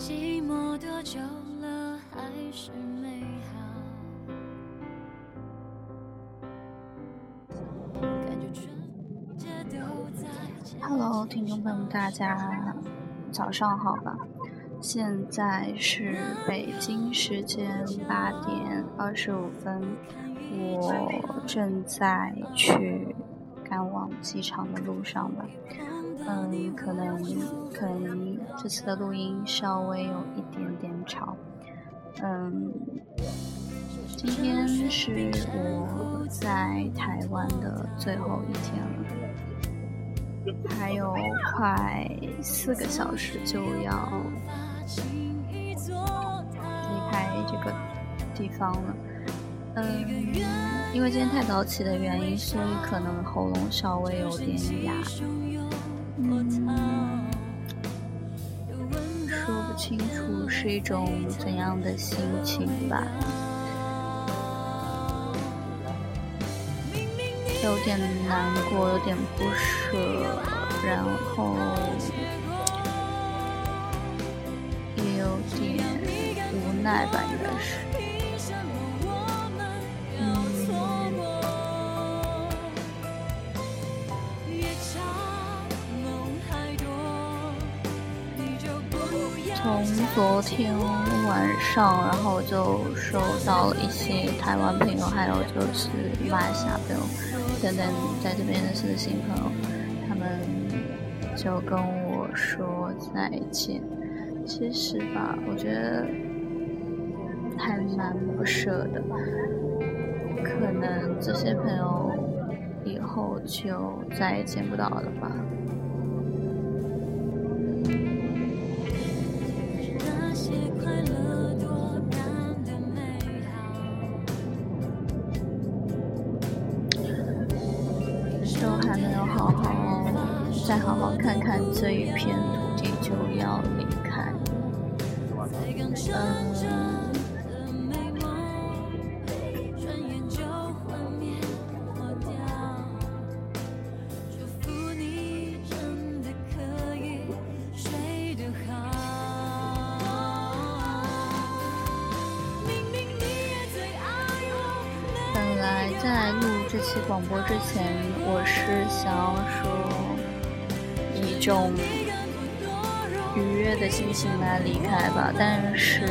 寂寞多久了，还是美好。感觉全世界都在 Hello，听众朋友们，大家早上好吧？现在是北京时间八点二十五分，我正在去赶往机场的路上吧。嗯，可能可能这次的录音稍微有一点点吵。嗯，今天是我在台湾的最后一天了。还有快四个小时就要离开这个地方了。嗯，因为今天太早起的原因，所以可能喉咙稍微有点哑。嗯，说不清楚是一种怎样的心情吧。有点难过，有点不舍，然后也有点无奈吧，应该是。昨天晚上，然后就收到了一些台湾朋友，还有就是马来西亚朋友等等在这边认识的新朋友，他们就跟我说再见。其实吧，我觉得还蛮不舍的，可能这些朋友以后就再也见不到了吧。再好好看看这一片土地就要离开。才刚想着的美梦，转眼就幻灭破掉。祝福你真的可以睡得好。明明你也最爱我，本来在录这期广播之前，我是想要说种愉悦的心情来离开吧，但是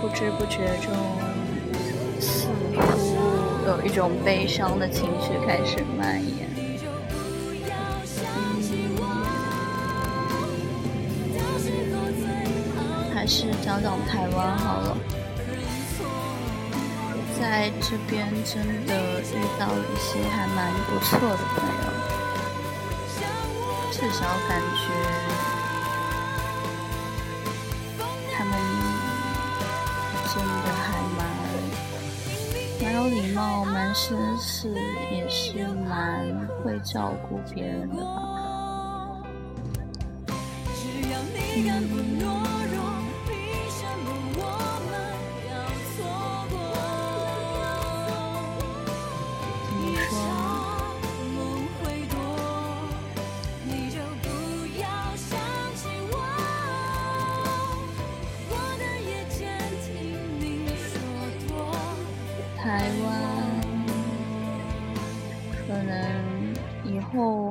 不知不觉中，似乎有一种悲伤的情绪开始蔓延。还是讲讲台湾好了。在这边真的遇到了一些还蛮不错的朋友，至少感觉他们真的还蛮蛮有礼貌，蛮绅士，也是蛮会照顾别人的吧。嗯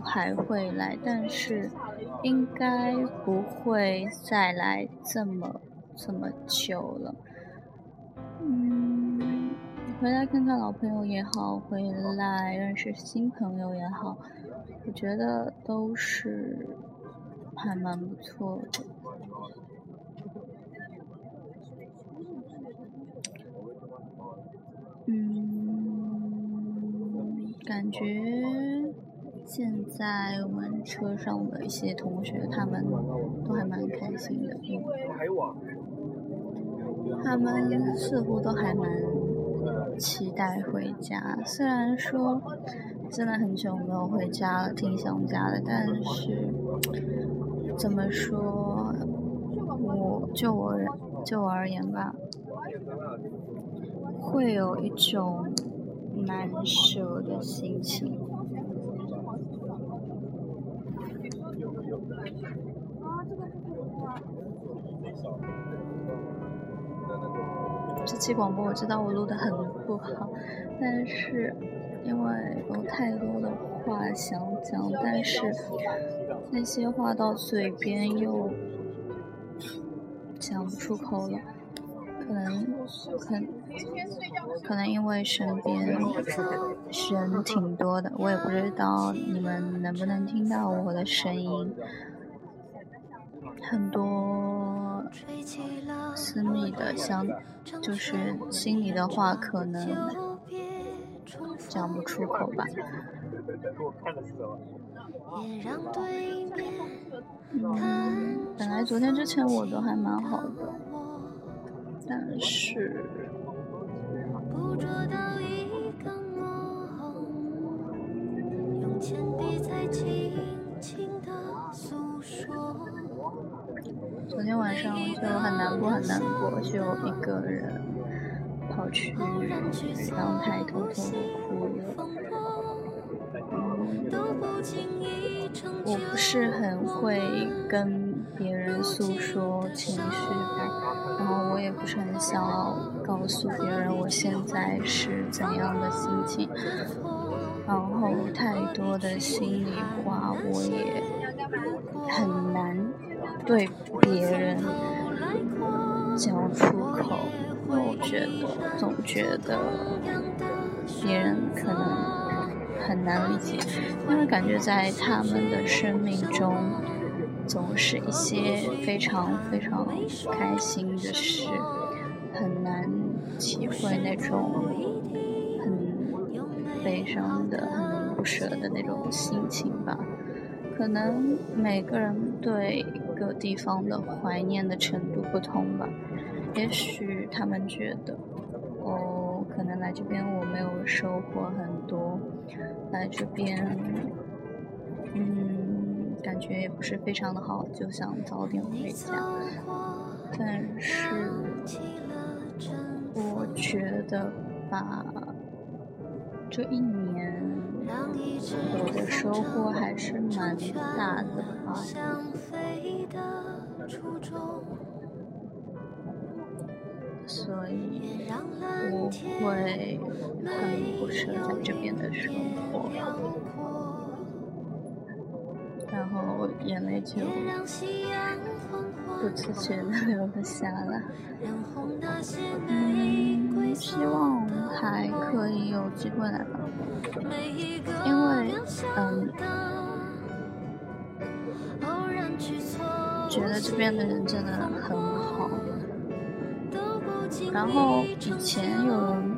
还会来，但是应该不会再来这么这么久了。嗯，回来看看老朋友也好，回来认识新朋友也好，我觉得都是还蛮不错的。嗯，感觉现在我们车上的一些同学，他们都还蛮开心的，他们似乎都还蛮期待回家。虽然说真的很久没有回家了，挺想家的，但是怎么说，我就我就我而言吧，会有一种难舍的心情。期广播我知道我录的很不好，但是因为有太多的话想讲，但是那些话到嘴边又讲不出口了，可能可可能因为身边人挺多的，我也不知道你们能不能听到我的声音，很多私密的相就是心里的话可能讲不出口吧。嗯，本来昨天之前我都还蛮好的，但是昨天晚上就很难过，很难过，就一个人跑去阳台偷偷的哭了。我不是很会跟别人诉说情绪，然后我也不是很想要告诉别人我现在是怎样的心情，然后太多的心里话我也很难对别人讲出口，因为我觉得总觉得别人可能。很难理解，因为感觉在他们的生命中，总是一些非常非常开心的事，很难体会那种很悲伤的、很不舍的那种心情吧。可能每个人对各地方的怀念的程度不同吧。也许他们觉得，哦，可能来这边我没有收获很多。来这边，嗯，感觉也不是非常的好，就想早点回家。但是，我觉得吧，这一年我的收获还是蛮大的吧。所以我会很不舍在这边的生活，然后眼泪就不自觉的流了下来。嗯，希望还可以有机会来吧，因为嗯，觉得这边的人真的很好。然后以前有人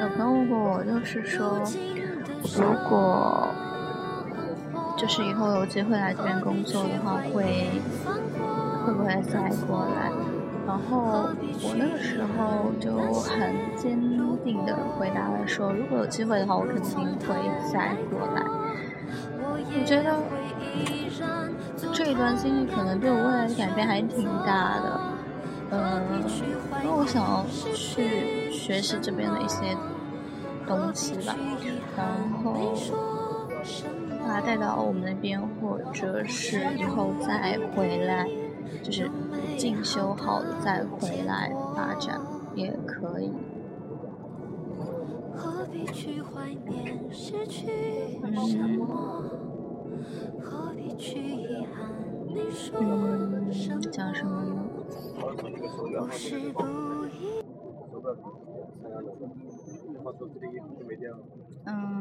有朋友问过我，就是说，如果就是以后有机会来这边工作的话，会会不会再过来？然后我那个时候就很坚定的回答了说，如果有机会的话，我肯定会再过来。我觉得这一段经历可能对我未来的改变还挺大的。嗯，因为我想要去学习这边的一些东西吧，然后把它带到我们那边，或者是以后再回来，就是进修好了再回来发展也可以。嗯，讲什么呢？嗯。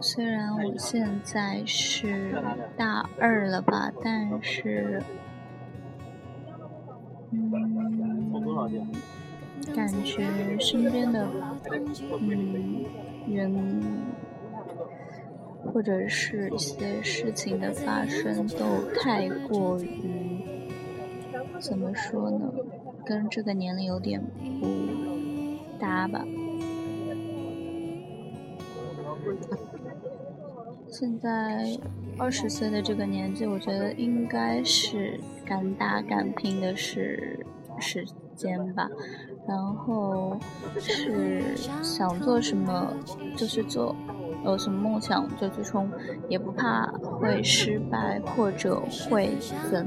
虽然我现在是大二了吧，但是，嗯。感觉身边的嗯人，或者是一些事情的发生，都太过于怎么说呢？跟这个年龄有点不搭吧。现在二十岁的这个年纪，我觉得应该是敢打敢拼的是时。间吧，然后是想做什么就是做，有什么梦想就去冲，也不怕会失败或者会怎，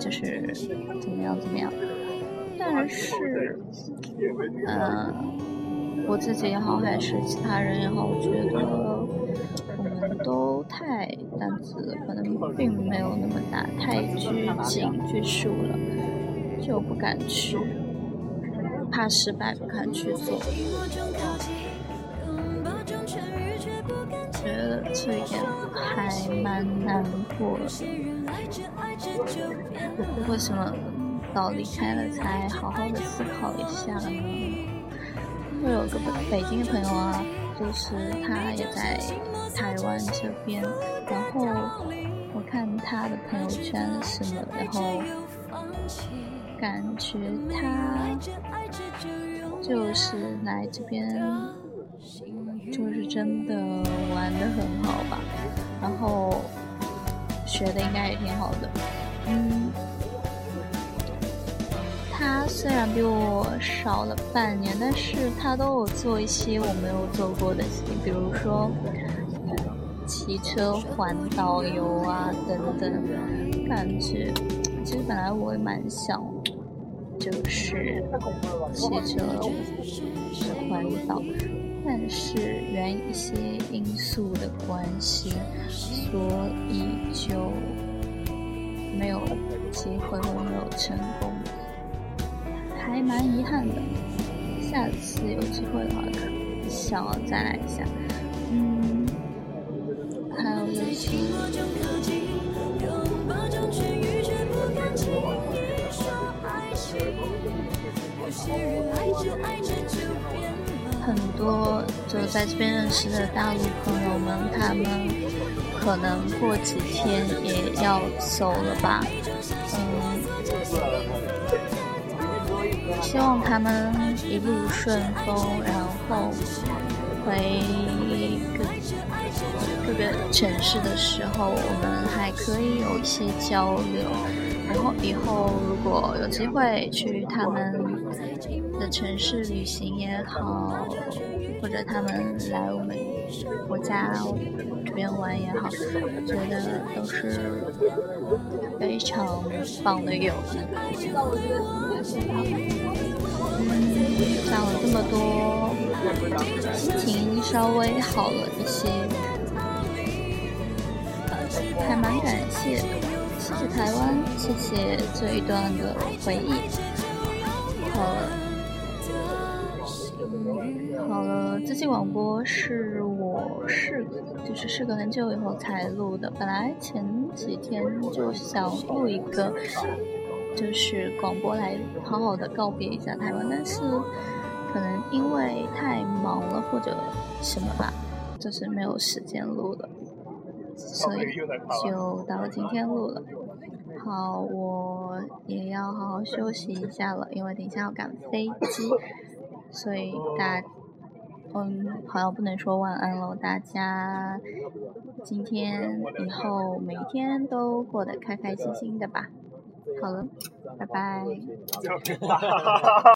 就是怎么样怎么样。但是，嗯，我自己也好，还是其他人也好，我觉得。都太胆子可能并没有那么大，太拘谨拘束了，就不敢去，怕失败不敢去做。觉得这一点还蛮难过的。为什么到离开了才好好的思考一下呢？我有个北京的朋友啊。就是他也在台湾这边，然后我看他的朋友圈什么，然后感觉他就是来这边，就是真的玩的很好吧，然后学的应该也挺好的，嗯。他虽然比我少了半年，但是他都有做一些我没有做过的事情，比如说骑车环岛游啊等等。感觉其实本来我也蛮想，就是骑车环岛，但是原一些因素的关系，所以就没有机会，没有成功。还蛮遗憾的，下次有机会的话，想再来一下。嗯，还有就是，很多就在这边认识的大陆朋友们，他们可能过几天也要走了吧。嗯。希望他们一路顺风，然后回各各个城市的时候，我们还可以有一些交流。然后以后如果有机会去他们的城市旅行也好，或者他们来我们国家这边玩也好，我觉得都是非常棒的友谊。嗯，讲了这么多，心情稍微好了一些，还蛮感谢的。谢谢台湾，谢谢这一段的回忆。好了，好了，这期广播是是事隔很久以后才录的，本来前几天就想录一个。就是广播来好好的告别一下台湾，但是可能因为太忙了或者什么吧，就是没有时间录了，所以就到今天录了。好，我也要好好休息一下了，因为等一下要赶飞机，所以大家嗯好像不能说晚安喽，大家今天以后每天都过得开开心心的吧。好了，拜拜。